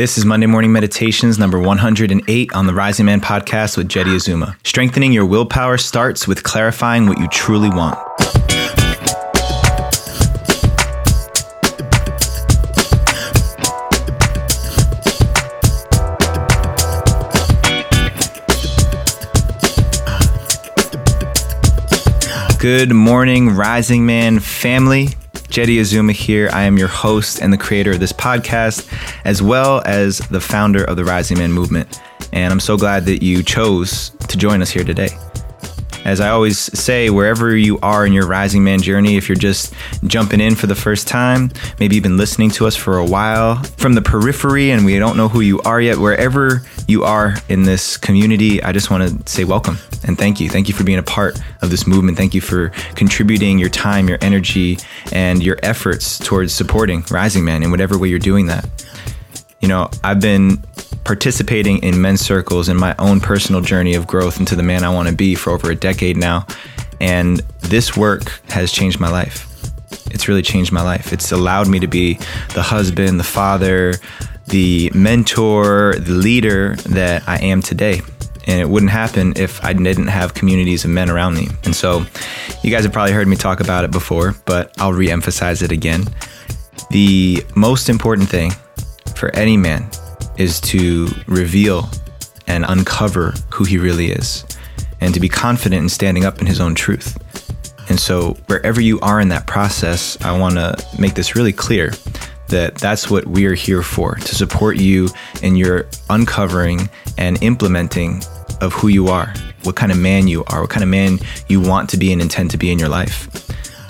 This is Monday Morning Meditations number 108 on the Rising Man podcast with Jeddy Azuma. Strengthening your willpower starts with clarifying what you truly want. Good morning, Rising Man family. Jeddy Azuma here. I am your host and the creator of this podcast, as well as the founder of the Rising Man movement. And I'm so glad that you chose to join us here today. As I always say, wherever you are in your Rising Man journey, if you're just jumping in for the first time, maybe you've been listening to us for a while from the periphery and we don't know who you are yet, wherever you are in this community, I just want to say welcome and thank you. Thank you for being a part of this movement. Thank you for contributing your time, your energy, and your efforts towards supporting Rising Man in whatever way you're doing that. You know, I've been participating in men's circles in my own personal journey of growth into the man I want to be for over a decade now. And this work has changed my life. It's really changed my life. It's allowed me to be the husband, the father, the mentor, the leader that I am today. And it wouldn't happen if I didn't have communities of men around me. And so, you guys have probably heard me talk about it before, but I'll re emphasize it again. The most important thing for any man is to reveal and uncover who he really is and to be confident in standing up in his own truth. And so, wherever you are in that process, I want to make this really clear that that's what we are here for to support you in your uncovering and implementing of who you are, what kind of man you are, what kind of man you want to be and intend to be in your life.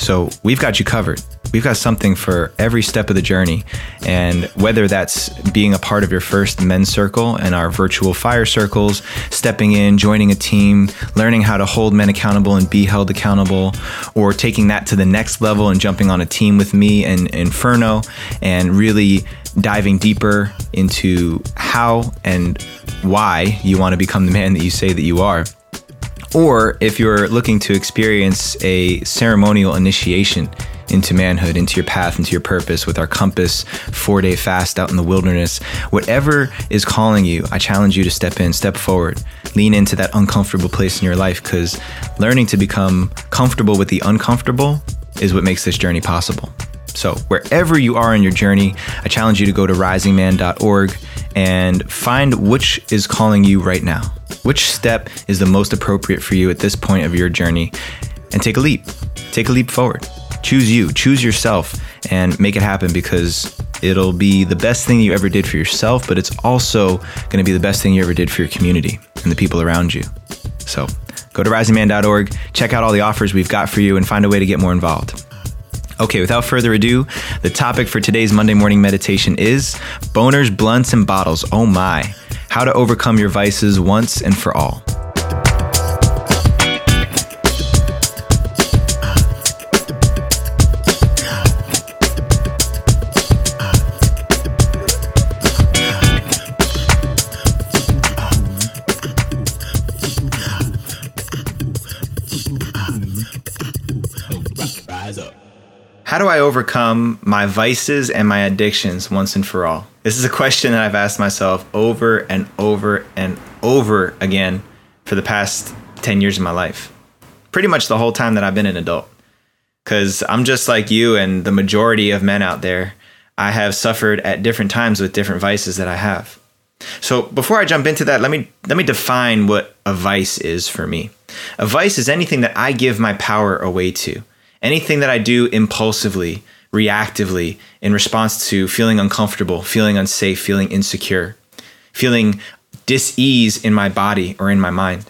So, we've got you covered we've got something for every step of the journey. And whether that's being a part of your first men's circle and our virtual fire circles, stepping in, joining a team, learning how to hold men accountable and be held accountable, or taking that to the next level and jumping on a team with me and Inferno and really diving deeper into how and why you want to become the man that you say that you are. Or if you're looking to experience a ceremonial initiation into manhood, into your path, into your purpose with our compass four day fast out in the wilderness. Whatever is calling you, I challenge you to step in, step forward, lean into that uncomfortable place in your life because learning to become comfortable with the uncomfortable is what makes this journey possible. So, wherever you are in your journey, I challenge you to go to risingman.org and find which is calling you right now. Which step is the most appropriate for you at this point of your journey? And take a leap. Take a leap forward. Choose you, choose yourself, and make it happen because it'll be the best thing you ever did for yourself, but it's also going to be the best thing you ever did for your community and the people around you. So go to risingman.org, check out all the offers we've got for you, and find a way to get more involved. Okay, without further ado, the topic for today's Monday morning meditation is boners, blunts, and bottles. Oh my. How to overcome your vices once and for all. How do I overcome my vices and my addictions once and for all? This is a question that I've asked myself over and over and over again for the past 10 years of my life. Pretty much the whole time that I've been an adult. Because I'm just like you and the majority of men out there. I have suffered at different times with different vices that I have. So before I jump into that, let me let me define what a vice is for me. A vice is anything that I give my power away to anything that I do impulsively, reactively, in response to feeling uncomfortable, feeling unsafe, feeling insecure, feeling dis-ease in my body or in my mind.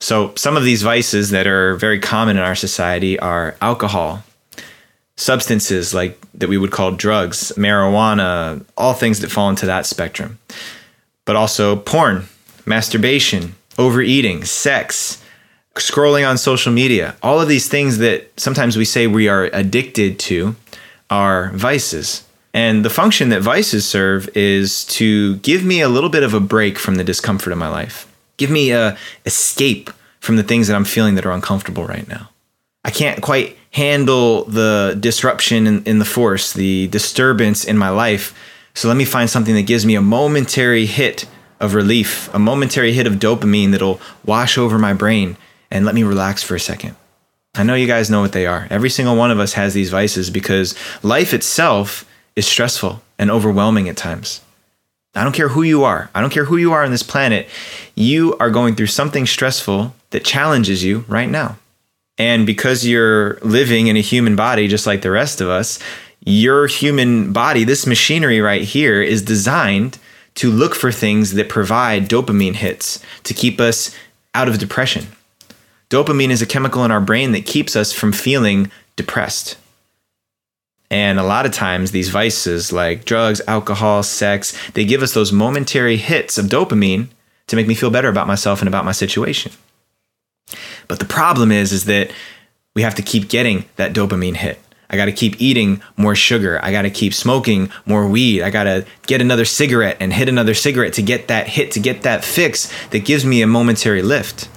So, some of these vices that are very common in our society are alcohol, substances like that we would call drugs, marijuana, all things that fall into that spectrum. But also porn, masturbation, overeating, sex, scrolling on social media, all of these things that sometimes we say we are addicted to are vices. And the function that vices serve is to give me a little bit of a break from the discomfort of my life. Give me a escape from the things that I'm feeling that are uncomfortable right now. I can't quite handle the disruption in, in the force, the disturbance in my life So let me find something that gives me a momentary hit of relief, a momentary hit of dopamine that'll wash over my brain and let me relax for a second. I know you guys know what they are. Every single one of us has these vices because life itself is stressful and overwhelming at times. I don't care who you are. I don't care who you are on this planet. You are going through something stressful that challenges you right now. And because you're living in a human body just like the rest of us, your human body, this machinery right here, is designed to look for things that provide dopamine hits to keep us out of depression. Dopamine is a chemical in our brain that keeps us from feeling depressed. And a lot of times, these vices like drugs, alcohol, sex, they give us those momentary hits of dopamine to make me feel better about myself and about my situation. But the problem is, is that we have to keep getting that dopamine hit. I got to keep eating more sugar. I got to keep smoking more weed. I got to get another cigarette and hit another cigarette to get that hit, to get that fix that gives me a momentary lift.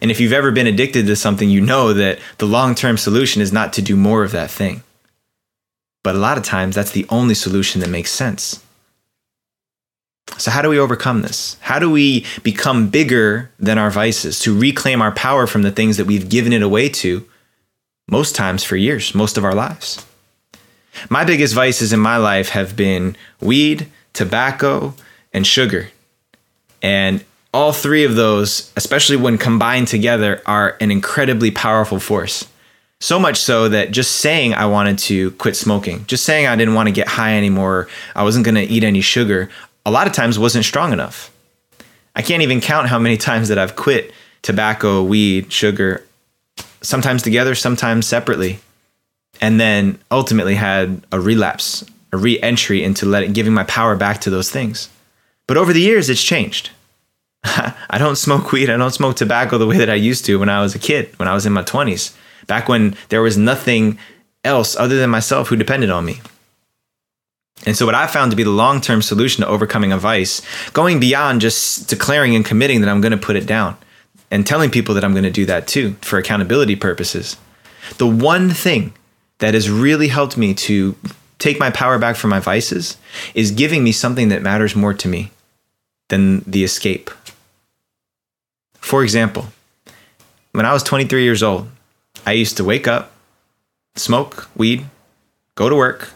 And if you've ever been addicted to something, you know that the long term solution is not to do more of that thing. But a lot of times, that's the only solution that makes sense. So, how do we overcome this? How do we become bigger than our vices to reclaim our power from the things that we've given it away to, most times for years, most of our lives? My biggest vices in my life have been weed, tobacco, and sugar. And all three of those, especially when combined together, are an incredibly powerful force. So much so that just saying I wanted to quit smoking, just saying I didn't want to get high anymore, I wasn't going to eat any sugar, a lot of times wasn't strong enough. I can't even count how many times that I've quit tobacco, weed, sugar, sometimes together, sometimes separately, and then ultimately had a relapse, a re entry into letting, giving my power back to those things. But over the years, it's changed. I don't smoke weed, I don't smoke tobacco the way that I used to when I was a kid, when I was in my 20s back when there was nothing else other than myself who depended on me. And so, what I found to be the long term solution to overcoming a vice, going beyond just declaring and committing that I'm going to put it down and telling people that I'm going to do that too for accountability purposes. The one thing that has really helped me to take my power back from my vices is giving me something that matters more to me than the escape. For example, when I was 23 years old, I used to wake up, smoke weed, go to work,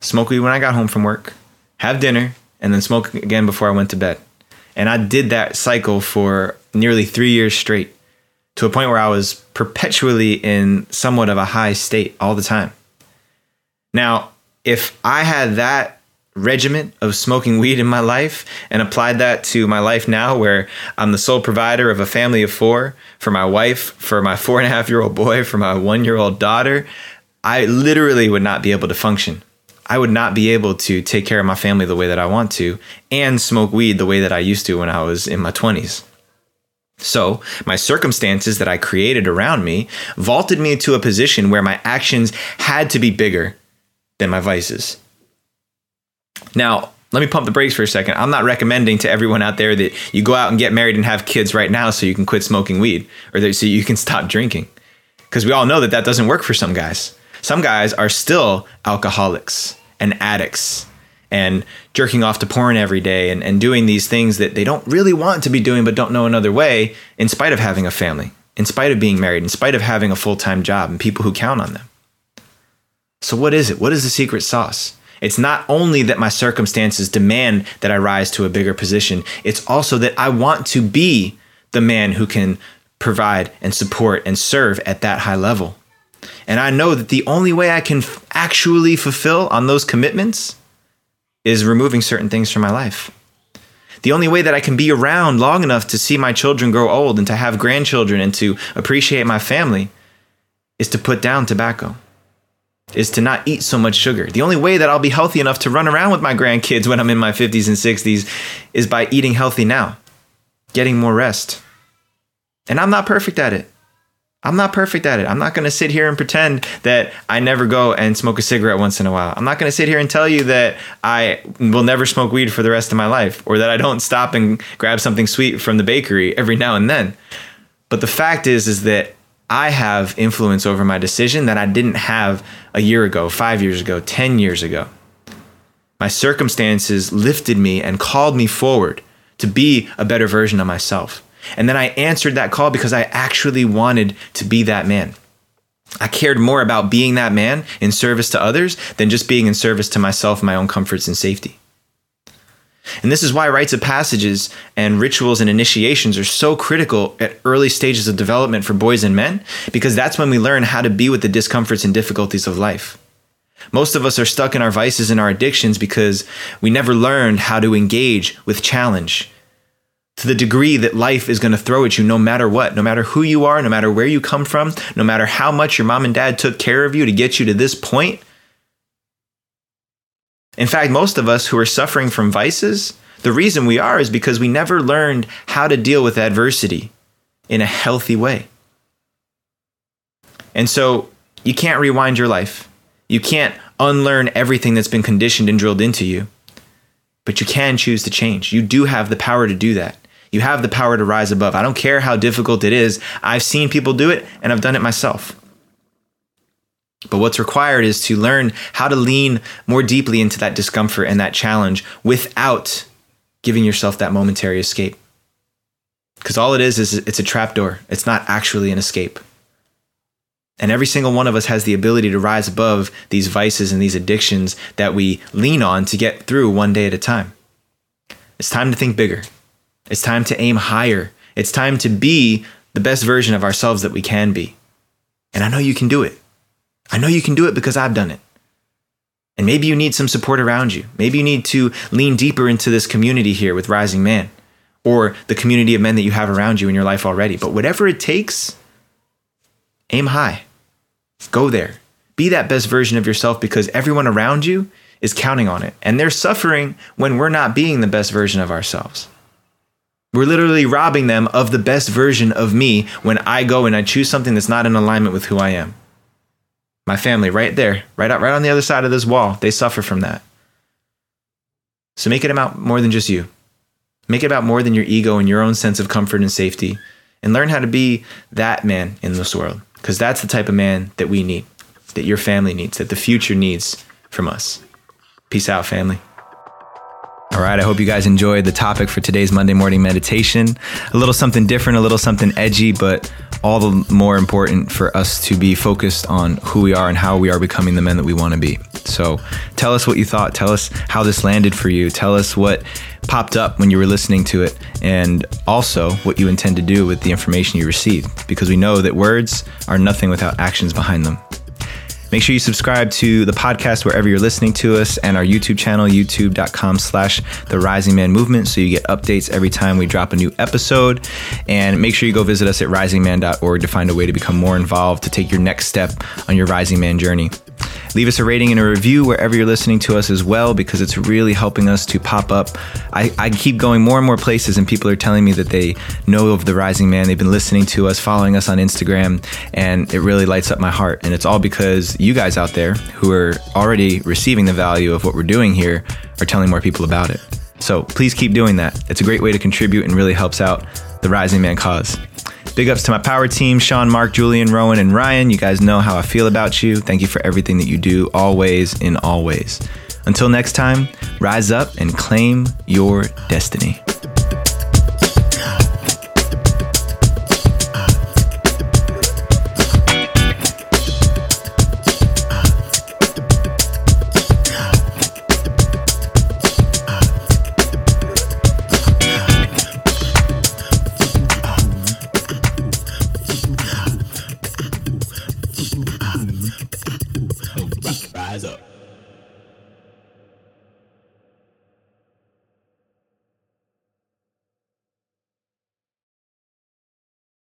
smoke weed when I got home from work, have dinner, and then smoke again before I went to bed. And I did that cycle for nearly three years straight to a point where I was perpetually in somewhat of a high state all the time. Now, if I had that regiment of smoking weed in my life and applied that to my life now, where I'm the sole provider of a family of four for my wife, for my four and a half year old boy, for my one year old daughter, I literally would not be able to function. I would not be able to take care of my family the way that I want to and smoke weed the way that I used to when I was in my 20s. So, my circumstances that I created around me vaulted me into a position where my actions had to be bigger than my vices. Now, let me pump the brakes for a second. I'm not recommending to everyone out there that you go out and get married and have kids right now so you can quit smoking weed or that, so you can stop drinking. Because we all know that that doesn't work for some guys. Some guys are still alcoholics and addicts and jerking off to porn every day and, and doing these things that they don't really want to be doing but don't know another way in spite of having a family, in spite of being married, in spite of having a full time job and people who count on them. So, what is it? What is the secret sauce? It's not only that my circumstances demand that I rise to a bigger position, it's also that I want to be the man who can provide and support and serve at that high level. And I know that the only way I can f- actually fulfill on those commitments is removing certain things from my life. The only way that I can be around long enough to see my children grow old and to have grandchildren and to appreciate my family is to put down tobacco is to not eat so much sugar. The only way that I'll be healthy enough to run around with my grandkids when I'm in my 50s and 60s is by eating healthy now, getting more rest. And I'm not perfect at it. I'm not perfect at it. I'm not going to sit here and pretend that I never go and smoke a cigarette once in a while. I'm not going to sit here and tell you that I will never smoke weed for the rest of my life or that I don't stop and grab something sweet from the bakery every now and then. But the fact is is that I have influence over my decision that I didn't have a year ago, five years ago, 10 years ago. My circumstances lifted me and called me forward to be a better version of myself. And then I answered that call because I actually wanted to be that man. I cared more about being that man in service to others than just being in service to myself, my own comforts, and safety. And this is why rites of passages and rituals and initiations are so critical at early stages of development for boys and men, because that's when we learn how to be with the discomforts and difficulties of life. Most of us are stuck in our vices and our addictions because we never learned how to engage with challenge to the degree that life is going to throw at you no matter what, no matter who you are, no matter where you come from, no matter how much your mom and dad took care of you to get you to this point. In fact, most of us who are suffering from vices, the reason we are is because we never learned how to deal with adversity in a healthy way. And so you can't rewind your life. You can't unlearn everything that's been conditioned and drilled into you, but you can choose to change. You do have the power to do that. You have the power to rise above. I don't care how difficult it is. I've seen people do it and I've done it myself. But what's required is to learn how to lean more deeply into that discomfort and that challenge without giving yourself that momentary escape. Because all it is is it's a trapdoor. It's not actually an escape. And every single one of us has the ability to rise above these vices and these addictions that we lean on to get through one day at a time. It's time to think bigger. It's time to aim higher. It's time to be the best version of ourselves that we can be. And I know you can do it. I know you can do it because I've done it. And maybe you need some support around you. Maybe you need to lean deeper into this community here with Rising Man or the community of men that you have around you in your life already. But whatever it takes, aim high. Go there. Be that best version of yourself because everyone around you is counting on it. And they're suffering when we're not being the best version of ourselves. We're literally robbing them of the best version of me when I go and I choose something that's not in alignment with who I am. My family, right there, right out, right on the other side of this wall, they suffer from that. So make it about more than just you. Make it about more than your ego and your own sense of comfort and safety, and learn how to be that man in this world, because that's the type of man that we need, that your family needs, that the future needs from us. Peace out, family. All right, I hope you guys enjoyed the topic for today's Monday morning meditation. A little something different, a little something edgy, but all the more important for us to be focused on who we are and how we are becoming the men that we want to be. So tell us what you thought. Tell us how this landed for you. Tell us what popped up when you were listening to it, and also what you intend to do with the information you received, because we know that words are nothing without actions behind them. Make sure you subscribe to the podcast wherever you're listening to us and our YouTube channel, youtube.com slash the Rising Man Movement, so you get updates every time we drop a new episode. And make sure you go visit us at risingman.org to find a way to become more involved, to take your next step on your Rising Man journey. Leave us a rating and a review wherever you're listening to us as well, because it's really helping us to pop up. I, I keep going more and more places, and people are telling me that they know of the Rising Man. They've been listening to us, following us on Instagram, and it really lights up my heart. And it's all because you guys out there who are already receiving the value of what we're doing here are telling more people about it. So please keep doing that. It's a great way to contribute and really helps out the Rising Man cause. Big ups to my power team, Sean, Mark, Julian, Rowan, and Ryan. You guys know how I feel about you. Thank you for everything that you do, always in all ways. Until next time, rise up and claim your destiny.